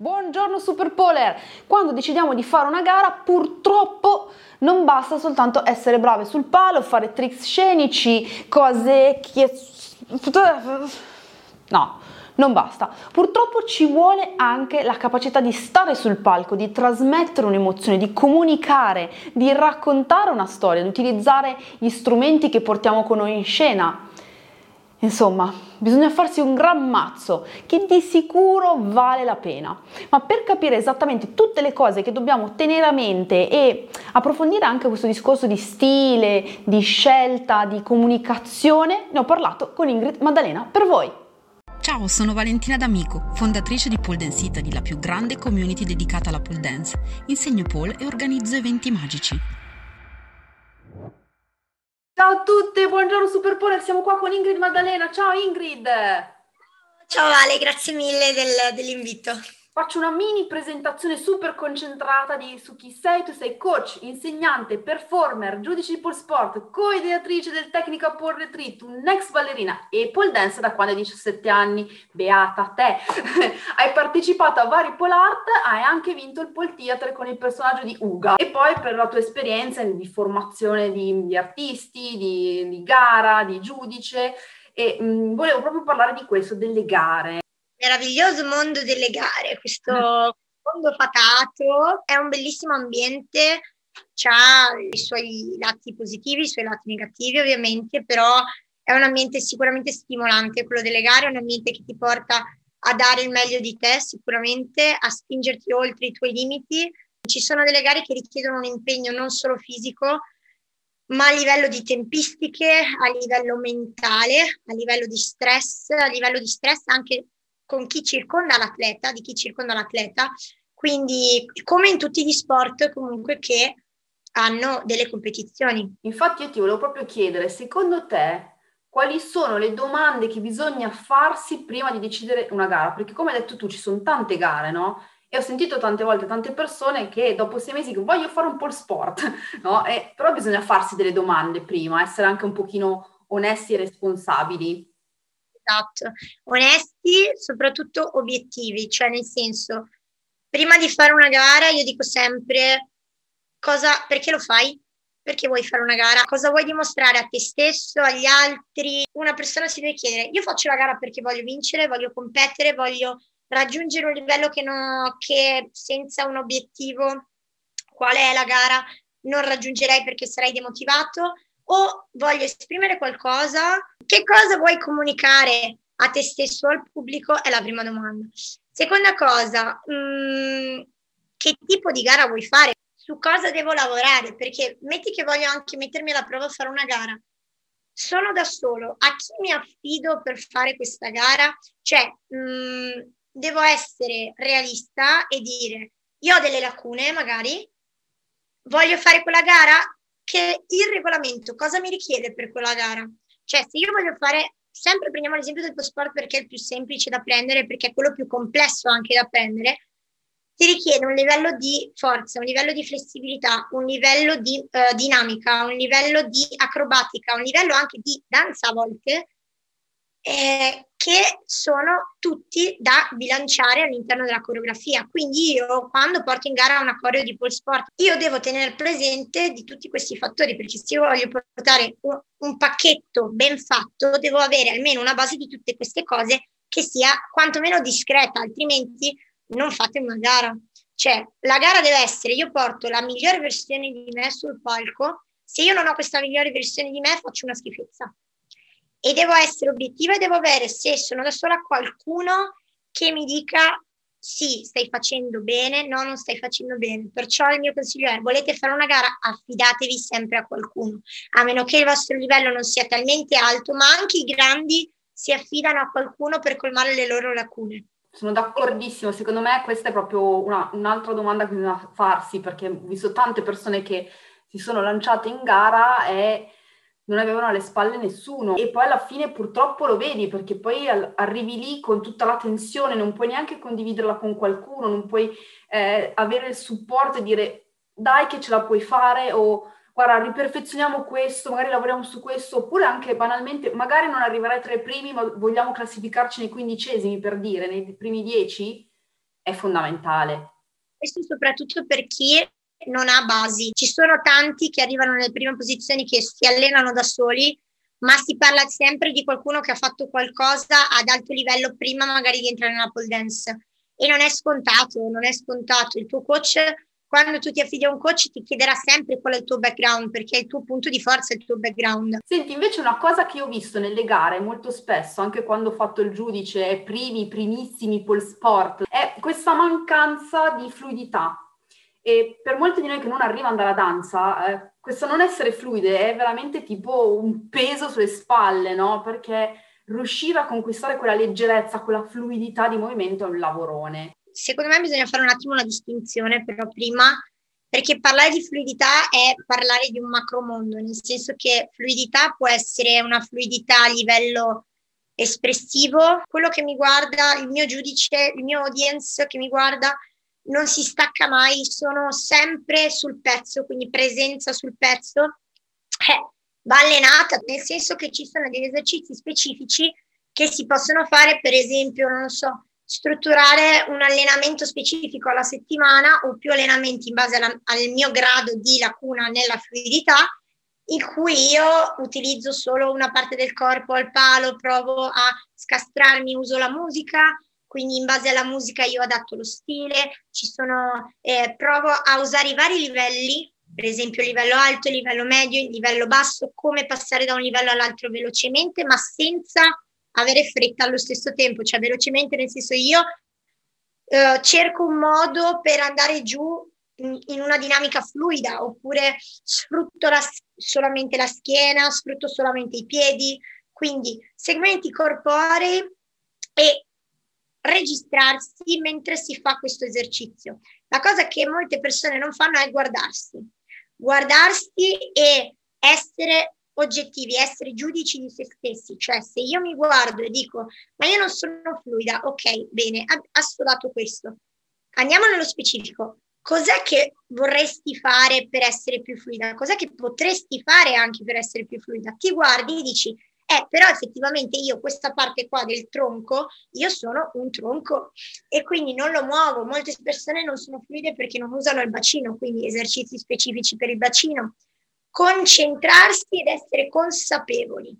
Buongiorno Super Polar! Quando decidiamo di fare una gara, purtroppo non basta soltanto essere brave sul palo, fare tricks scenici, cose che... No, non basta. Purtroppo ci vuole anche la capacità di stare sul palco, di trasmettere un'emozione, di comunicare, di raccontare una storia, di utilizzare gli strumenti che portiamo con noi in scena. Insomma, bisogna farsi un gran mazzo che di sicuro vale la pena. Ma per capire esattamente tutte le cose che dobbiamo tenere a mente e approfondire anche questo discorso di stile, di scelta, di comunicazione, ne ho parlato con Ingrid Maddalena per voi. Ciao, sono Valentina D'Amico, fondatrice di Pole Dance Italy, la più grande community dedicata alla pole dance. Insegno pole e organizzo eventi magici. Ciao a tutte, buongiorno Superpoler, siamo qua con Ingrid Maddalena. Ciao Ingrid! Ciao Ale, grazie mille del, dell'invito. Faccio una mini presentazione super concentrata di, su chi sei. Tu sei coach, insegnante, performer, giudice di pole sport, co-ideatrice del Technical Pole Retreat, un'ex ballerina e pole dance da quando hai 17 anni. Beata te! hai partecipato a vari pole art, hai anche vinto il pole theater con il personaggio di Uga. E poi per la tua esperienza di formazione di, di artisti, di, di, gara, di giudice. E mh, mm, volevo proprio parlare di questo, delle gare meraviglioso mondo delle gare, questo mondo fatato, è un bellissimo ambiente, ha i suoi lati positivi, i suoi lati negativi ovviamente, però è un ambiente sicuramente stimolante, quello delle gare è un ambiente che ti porta a dare il meglio di te sicuramente, a spingerti oltre i tuoi limiti. Ci sono delle gare che richiedono un impegno non solo fisico, ma a livello di tempistiche, a livello mentale, a livello di stress, a livello di stress anche con chi circonda l'atleta, di chi circonda l'atleta, quindi come in tutti gli sport comunque che hanno delle competizioni. Infatti io ti volevo proprio chiedere, secondo te quali sono le domande che bisogna farsi prima di decidere una gara? Perché come hai detto tu ci sono tante gare, no? E ho sentito tante volte tante persone che dopo sei mesi voglio fare un po' il sport, no? E, però bisogna farsi delle domande prima, essere anche un pochino onesti e responsabili. Esatto, onesti, soprattutto obiettivi, cioè nel senso, prima di fare una gara io dico sempre cosa, perché lo fai? Perché vuoi fare una gara? Cosa vuoi dimostrare a te stesso, agli altri? Una persona si deve chiedere, io faccio la gara perché voglio vincere, voglio competere, voglio raggiungere un livello che, no, che senza un obiettivo, qual è la gara, non raggiungerei perché sarei demotivato o voglio esprimere qualcosa, che cosa vuoi comunicare a te stesso o al pubblico? È la prima domanda. Seconda cosa, mh, mm, che tipo di gara vuoi fare? Su cosa devo lavorare? Perché metti che voglio anche mettermi alla prova a fare una gara. Sono da solo, a chi mi affido per fare questa gara? Cioè, mh, mm, devo essere realista e dire, io ho delle lacune magari, voglio fare quella gara, che il regolamento cosa mi richiede per quella gara? Cioè, se io voglio fare, sempre prendiamo l'esempio del tuo sport perché è il più semplice da prendere, perché è quello più complesso anche da prendere, ti richiede un livello di forza, un livello di flessibilità, un livello di uh, dinamica, un livello di acrobatica, un livello anche di danza a volte, eh, che sono tutti da bilanciare all'interno della coreografia. Quindi io quando porto in gara una coreo di pole sport, io devo tenere presente di tutti questi fattori, perché se io voglio portare un, pacchetto ben fatto, devo avere almeno una base di tutte queste cose che sia quantomeno discreta, altrimenti non fate una gara. Cioè, la gara deve essere, io porto la migliore versione di me sul palco, se io non ho questa migliore versione di me faccio una schifezza e devo essere obiettiva e devo avere, se sono da sola, qualcuno che mi dica sì, stai facendo bene, no, non stai facendo bene. Perciò il mio consiglio è, volete fare una gara, affidatevi sempre a qualcuno, a meno che il vostro livello non sia talmente alto, ma anche i grandi si affidano a qualcuno per colmare le loro lacune. Sono d'accordissimo, secondo me questa è proprio una, un'altra domanda che bisogna farsi, perché ho visto tante persone che si sono lanciate in gara e non avevano alle spalle nessuno e poi alla fine purtroppo lo vedi perché poi arrivi lì con tutta la tensione, non puoi neanche condividerla con qualcuno, non puoi eh, avere il supporto e dire dai che ce la puoi fare o guarda riperfezioniamo questo, magari lavoriamo su questo oppure anche banalmente magari non arriverai tra i primi ma vogliamo classificarci nei quindicesimi per dire, nei primi dieci è fondamentale. Questo soprattutto per chi non ha basi. Ci sono tanti che arrivano nelle prime posizioni che si allenano da soli, ma si parla sempre di qualcuno che ha fatto qualcosa ad alto livello prima magari di entrare nella pole dance. E non è scontato, non è scontato. Il tuo coach, quando tu ti affidi a un coach, ti chiederà sempre qual è il tuo background, perché è il tuo punto di forza, il tuo background. Senti, invece una cosa che ho visto nelle gare molto spesso, anche quando ho fatto il giudice primi, primissimi pole sport, è questa mancanza di fluidità e per molti di noi che non arrivano dalla danza, eh, questo non essere fluide è veramente tipo un peso sulle spalle, no? Perché riuscire a conquistare quella leggerezza, quella fluidità di movimento è un lavorone. Secondo me bisogna fare un attimo una distinzione, però prima, perché parlare di fluidità è parlare di un macromondo, nel senso che fluidità può essere una fluidità a livello espressivo, quello che mi guarda, il mio giudice, il mio audience che mi guarda non si stacca mai, sono sempre sul pezzo, quindi presenza sul pezzo. Eh, va allenata, nel senso che ci sono degli esercizi specifici che si possono fare, per esempio, non so, strutturare un allenamento specifico alla settimana o più allenamenti in base alla, al mio grado di lacuna nella fluidità, in cui io utilizzo solo una parte del corpo al palo, provo a scastrarmi, uso la musica, quindi in base alla musica io adatto lo stile, sono, eh, provo a usare i vari livelli, per esempio livello alto, livello medio, livello basso, come passare da un livello all'altro velocemente, ma senza avere fretta allo stesso tempo, cioè velocemente nel senso io eh, cerco un modo per andare giù in una dinamica fluida, oppure sfrutto la, solamente la schiena, sfrutto solamente i piedi, quindi segmenti corporei e registrarsi mentre si fa questo esercizio. La cosa che molte persone non fanno è guardarsi, guardarsi e essere oggettivi, essere giudici di se stessi, cioè se io mi guardo e dico ma io non sono fluida, ok, bene, ha assodato questo. Andiamo nello specifico. Cos'è che vorresti fare per essere più fluida? Cos'è che potresti fare anche per essere più fluida? Ti guardi e dici eh, però effettivamente io questa parte qua del tronco, io sono un tronco e quindi non lo muovo. Molte persone non sono fluide perché non usano il bacino, quindi esercizi specifici per il bacino. Concentrarsi ed essere consapevoli.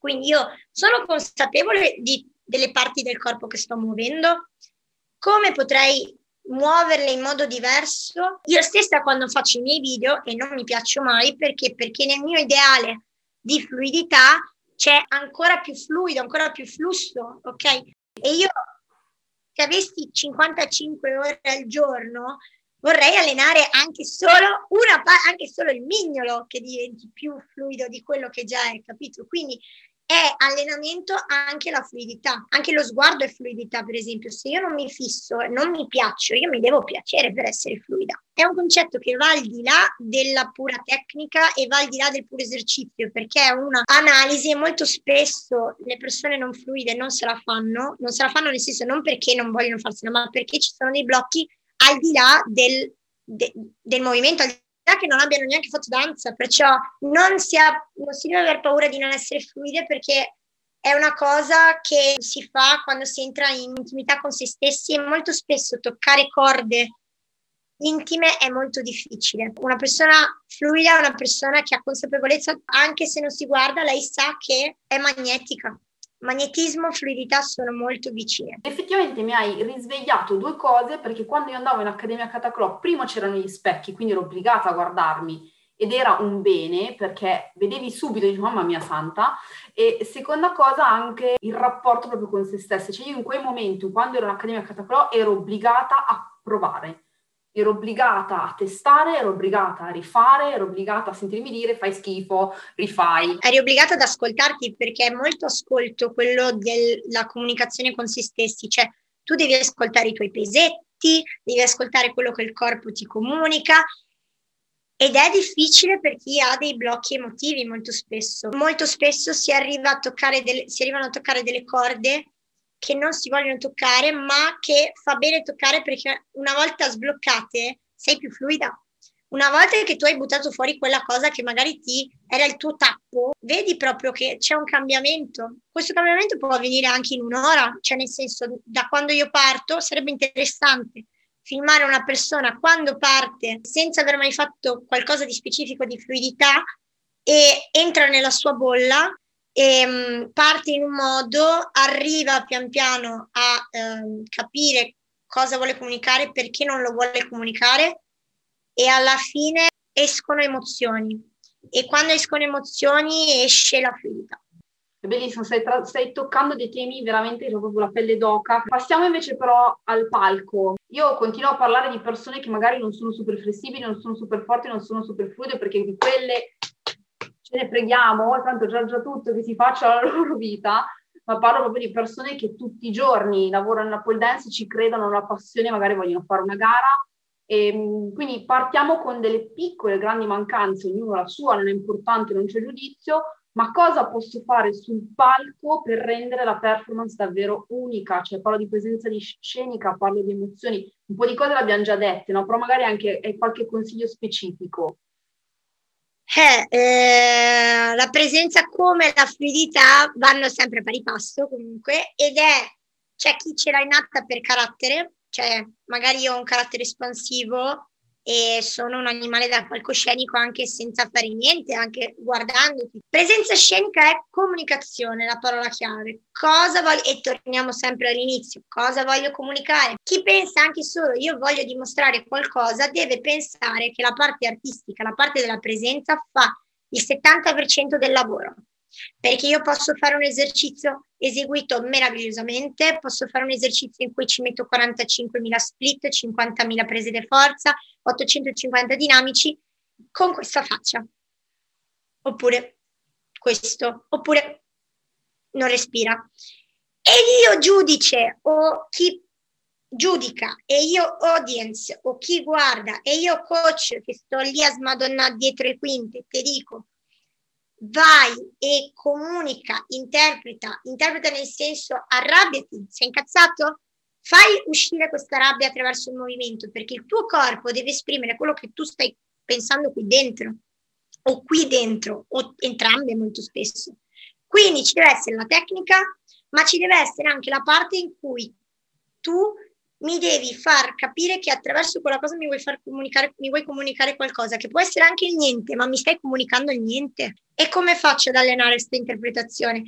Quindi io sono consapevole di, delle parti del corpo che sto muovendo, come potrei muoverle in modo diverso. Io stessa quando faccio i miei video, e non mi piaccio mai perché, perché nel mio ideale di fluidità c'è ancora più fluido, ancora più flusso, ok? E io, se avessi 55 ore al giorno, vorrei allenare anche solo una anche solo il mignolo che diventi più fluido di quello che già è, capito? Quindi è allenamento anche la fluidità, anche lo sguardo è fluidità, per esempio, se io non mi fisso, non mi piaccio, io mi devo piacere per essere fluida. È un concetto che va al di là della pura tecnica e va al di là del puro esercizio, perché è una analisi e molto spesso le persone non fluide non se la fanno, non se la fanno nel senso non perché non vogliono farsela, ma perché ci sono dei blocchi al di là del, de, del movimento, al che non abbiano neanche fatto danza, perciò non si, ha, non si deve aver paura di non essere fluide perché è una cosa che si fa quando si entra in intimità con se stessi e molto spesso toccare corde intime è molto difficile. Una persona fluida è una persona che ha consapevolezza, anche se non si guarda, lei sa che è magnetica magnetismo e fluidità sono molto vicine. Effettivamente mi hai risvegliato due cose perché quando io andavo in Accademia Cataclop prima c'erano gli specchi, quindi ero obbligata a guardarmi ed era un bene perché vedevi subito, dici mamma mia santa, e seconda cosa anche il rapporto proprio con se stessa, cioè io in quei momenti, quando ero in Accademia Cataclop, ero obbligata a provare, ero obbligata a testare, ero obbligata a rifare, ero obbligata a sentirmi dire fai schifo, rifai. Eri obbligata ad ascoltarti perché è molto ascolto quello della comunicazione con se stessi, cioè tu devi ascoltare i tuoi pesetti, devi ascoltare quello che il corpo ti comunica ed è difficile per chi ha dei blocchi emotivi molto spesso. Molto spesso si, arriva a toccare delle, si arrivano a toccare delle corde che non si vogliono toccare, ma che fa bene toccare perché una volta sbloccate sei più fluida. Una volta che tu hai buttato fuori quella cosa che magari ti era il tuo tappo, vedi proprio che c'è un cambiamento. Questo cambiamento può avvenire anche in un'ora, cioè nel senso da quando io parto sarebbe interessante filmare una persona quando parte senza aver mai fatto qualcosa di specifico di fluidità e entra nella sua bolla e um, parte in un modo, arriva pian piano a um, capire cosa vuole comunicare, perché non lo vuole comunicare e alla fine escono emozioni e quando escono emozioni esce la fluidità. È bellissimo, stai, tra- stai toccando dei temi veramente proprio la pelle d'oca. Passiamo invece però al palco. Io continuo a parlare di persone che magari non sono super flessibili, non sono super forti, non sono super fluide, perché di quelle ce ne preghiamo, tanto già già tutto che si faccia la loro vita, ma parlo proprio di persone che tutti i giorni lavorano nella pole dance, ci credono, hanno la passione, magari vogliono fare una gara e, ehm, quindi partiamo con delle piccole, grandi mancanze, ognuno la sua, non è importante, non c'è giudizio, ma cosa posso fare sul palco per rendere la performance davvero unica? Cioè parlo di presenza di scenica, parlo di emozioni, un po' di cose le abbiamo già dette, no? però magari anche qualche consiglio specifico. Eh, eh, la presenza come la fluidità vanno sempre pari passo comunque ed è, c'è chi ce l'ha in atta per carattere, cioè magari io ho un carattere espansivo e sono un animale da palcoscenico anche senza fare niente, anche guardandoti. Presenza scenica è comunicazione, la parola chiave. Cosa voglio, e torniamo sempre all'inizio, cosa voglio comunicare? Chi pensa anche solo io voglio dimostrare qualcosa deve pensare che la parte artistica, la parte della presenza fa il 70% del lavoro perché io posso fare un esercizio eseguito meravigliosamente, posso fare un esercizio in cui ci metto 45.000 split, 50.000 prese di forza, 850 dinamici con questa faccia. Oppure questo, oppure non respira. E io giudice o chi giudica e io audience o chi guarda e io coach che sto lì a smadonnare dietro le quinte, ti dico vai e comunica, interpreta, interpreta nel senso arrabbiati, sei incazzato? Fai uscire questa rabbia attraverso il movimento perché il tuo corpo deve esprimere quello che tu stai pensando qui dentro o qui dentro o entrambe molto spesso. Quindi ci deve essere la tecnica, ma ci deve essere anche la parte in cui tu mi devi far capire che attraverso quella cosa mi vuoi far comunicare, mi vuoi comunicare qualcosa, che può essere anche il niente, ma mi stai comunicando il niente. E come faccio ad allenare questa interpretazione?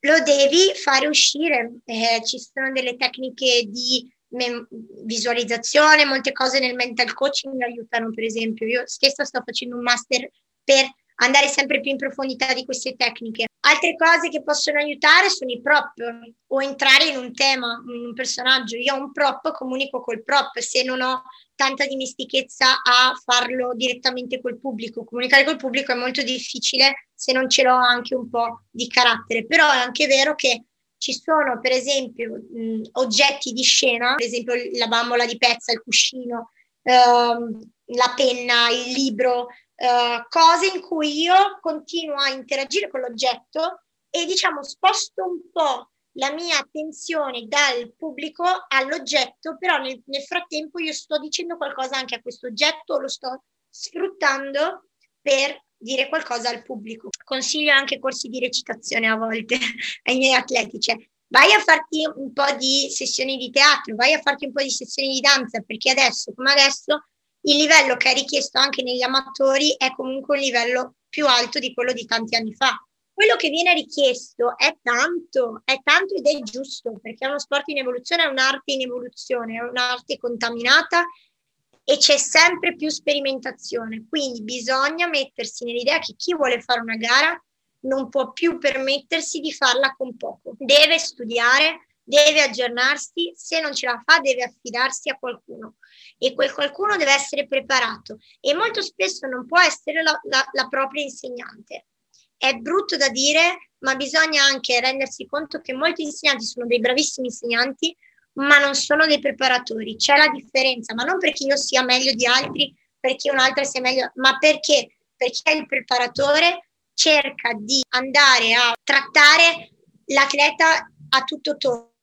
Lo devi fare uscire. Eh, ci sono delle tecniche di mem- visualizzazione, molte cose nel mental coaching aiutano, per esempio. Io stessa sto facendo un master per andare sempre più in profondità di queste tecniche. Altre cose che possono aiutare sono i prop o entrare in un tema, in un personaggio. Io ho un prop, comunico col prop se non ho tanta dimestichezza a farlo direttamente col pubblico. Comunicare col pubblico è molto difficile se non ce l'ho anche un po' di carattere, però è anche vero che ci sono per esempio mh, oggetti di scena, per esempio la bambola di pezza, il cuscino, ehm, la penna, il libro, eh, cose in cui io continuo a interagire con l'oggetto e diciamo sposto un po' la mia attenzione dal pubblico all'oggetto, però nel, nel frattempo io sto dicendo qualcosa anche a questo oggetto, lo sto sfruttando per dire qualcosa al pubblico. Consiglio anche corsi di recitazione a volte ai miei atleti, cioè vai a farti un po' di sessioni di teatro, vai a farti un po' di sessioni di danza, perché adesso, come adesso, il livello che è richiesto anche negli amatori è comunque un livello più alto di quello di tanti anni fa. Quello che viene richiesto è tanto, è tanto ed è giusto, perché è uno sport in evoluzione, è un'arte in evoluzione, è un'arte contaminata e c'è sempre più sperimentazione. Quindi bisogna mettersi nell'idea che chi vuole fare una gara non può più permettersi di farla con poco. Deve studiare, deve aggiornarsi, se non ce la fa deve affidarsi a qualcuno e quel qualcuno deve essere preparato e molto spesso non può essere la, la, la propria insegnante. È brutto da dire, ma bisogna anche rendersi conto che molti insegnanti sono dei bravissimi insegnanti, ma non sono dei preparatori. C'è la differenza, ma non perché io sia meglio di altri, perché un'altra sia meglio, ma perché, perché il preparatore cerca di andare a trattare l'atleta a tutto tondo,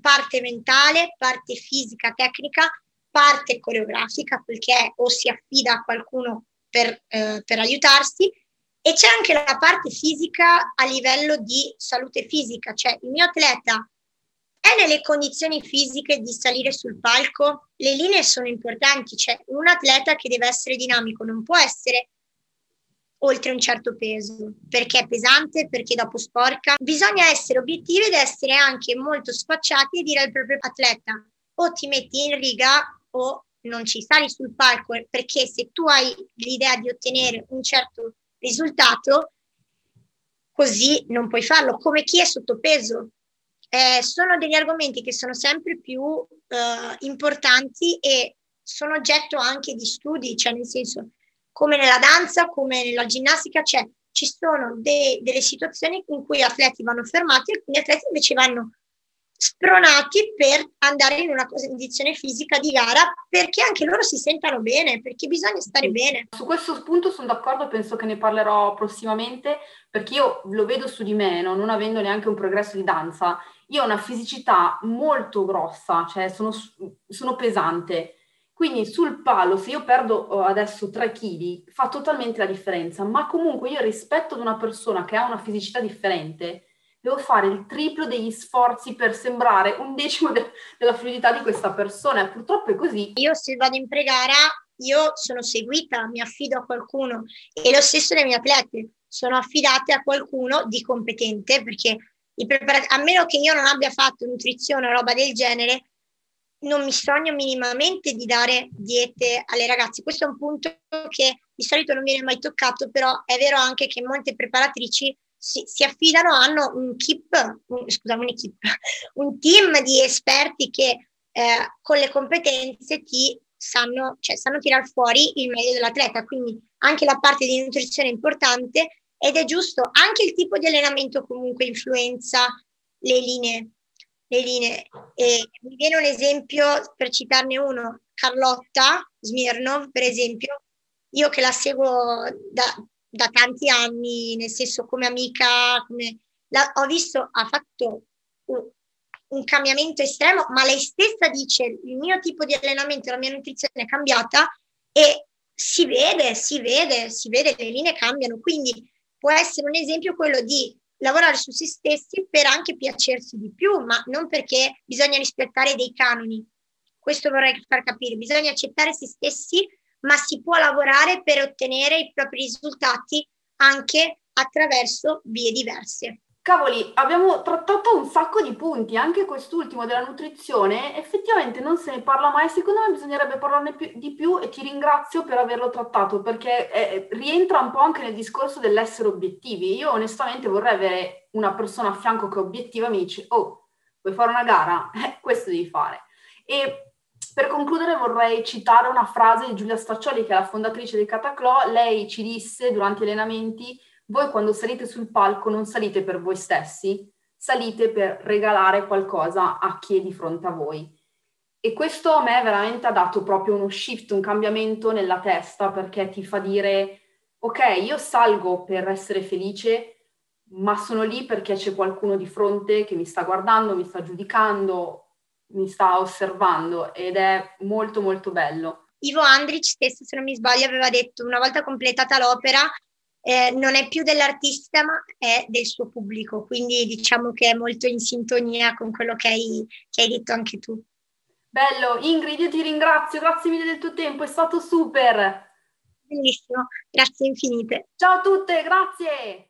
parte mentale, parte fisica, tecnica, parte coreografica, quel che è o si affida a qualcuno per, eh, per aiutarsi, e c'è anche la parte fisica a livello di salute fisica, cioè il mio atleta è nelle condizioni fisiche di salire sul palco? Le linee sono importanti, cioè un atleta che deve essere dinamico non può essere oltre un certo peso, perché è pesante, perché dopo sporca. Bisogna essere obiettivi ed essere anche molto sfacciati e dire al proprio atleta o ti metti in riga o non ci sali sul palco, perché se tu hai l'idea di ottenere un certo risultato, così non puoi farlo, come chi è sottopeso. Eh, sono degli argomenti che sono sempre più eh, importanti e sono oggetto anche di studi, cioè nel senso come nella danza, come nella ginnastica, cioè ci sono de- delle situazioni in cui gli atleti vanno fermati e alcuni atleti invece vanno spronati per andare in una condizione fisica di gara perché anche loro si sentano bene, perché bisogna stare bene. Su questo punto sono d'accordo, penso che ne parlerò prossimamente perché io lo vedo su di me, no? non avendo neanche un progresso di danza, io ho una fisicità molto grossa, cioè sono, sono pesante quindi sul palo, se io perdo oh, adesso 3 kg, fa totalmente la differenza, ma comunque io rispetto ad una persona che ha una fisicità differente, devo fare il triplo degli sforzi per sembrare un decimo de- della fluidità di questa persona purtroppo è così. Io se vado in pregara, io sono seguita, mi affido a qualcuno e lo stesso le mie atlete, sono affidate a qualcuno di competente perché preparat- a meno che io non abbia fatto nutrizione o roba del genere, non mi sogno minimamente di dare diete alle ragazze. Questo è un punto che di solito non viene mai toccato, però è vero anche che molte preparatrici si, si affidano, hanno un keep, un, scusa, un, equip, un team di esperti che eh, con le competenze ti sanno, cioè, sanno tirar fuori il meglio dell'atleta. Quindi anche la parte di nutrizione è importante ed è giusto. Anche il tipo di allenamento comunque influenza le linee le linee. E mi viene un esempio, per citarne uno, Carlotta Smirnov, per esempio, io che la seguo da, da tanti anni, nel senso come amica, come, la, ho visto, ha fatto un, un, cambiamento estremo, ma lei stessa dice il mio tipo di allenamento, la mia nutrizione è cambiata e si vede, si vede, si vede, le linee cambiano, quindi può essere un esempio quello di lavorare su se stessi per anche piacersi di più, ma non perché bisogna rispettare dei canoni. Questo vorrei far capire, bisogna accettare se stessi, ma si può lavorare per ottenere i propri risultati anche attraverso vie diverse. Cavoli, abbiamo trattato un sacco di punti, anche quest'ultimo della nutrizione, effettivamente non se ne parla mai, secondo me bisognerebbe parlarne più, di più e ti ringrazio per averlo trattato perché è, rientra un po' anche nel discorso dell'essere obiettivi. Io onestamente vorrei avere una persona a fianco che è obiettiva e mi dice, oh, vuoi fare una gara? Eh, questo devi fare. E per concludere vorrei citare una frase di Giulia Staccioli, che è la fondatrice di Cataclò. Lei ci disse durante gli allenamenti voi quando salite sul palco non salite per voi stessi, salite per regalare qualcosa a chi è di fronte a voi. E questo a me veramente ha dato proprio uno shift, un cambiamento nella testa perché ti fa dire, ok, io salgo per essere felice, ma sono lì perché c'è qualcuno di fronte che mi sta guardando, mi sta giudicando, mi sta osservando ed è molto molto bello. Ivo Andrich stesso, se non mi sbaglio, aveva detto una volta completata l'opera eh, non è più dell'artista ma è del suo pubblico, quindi diciamo che è molto in sintonia con quello che hai, che hai detto anche tu. Bello, Ingrid, io ti ringrazio, grazie mille del tuo tempo, è stato super. Bellissimo, grazie infinite. Ciao a tutte, grazie.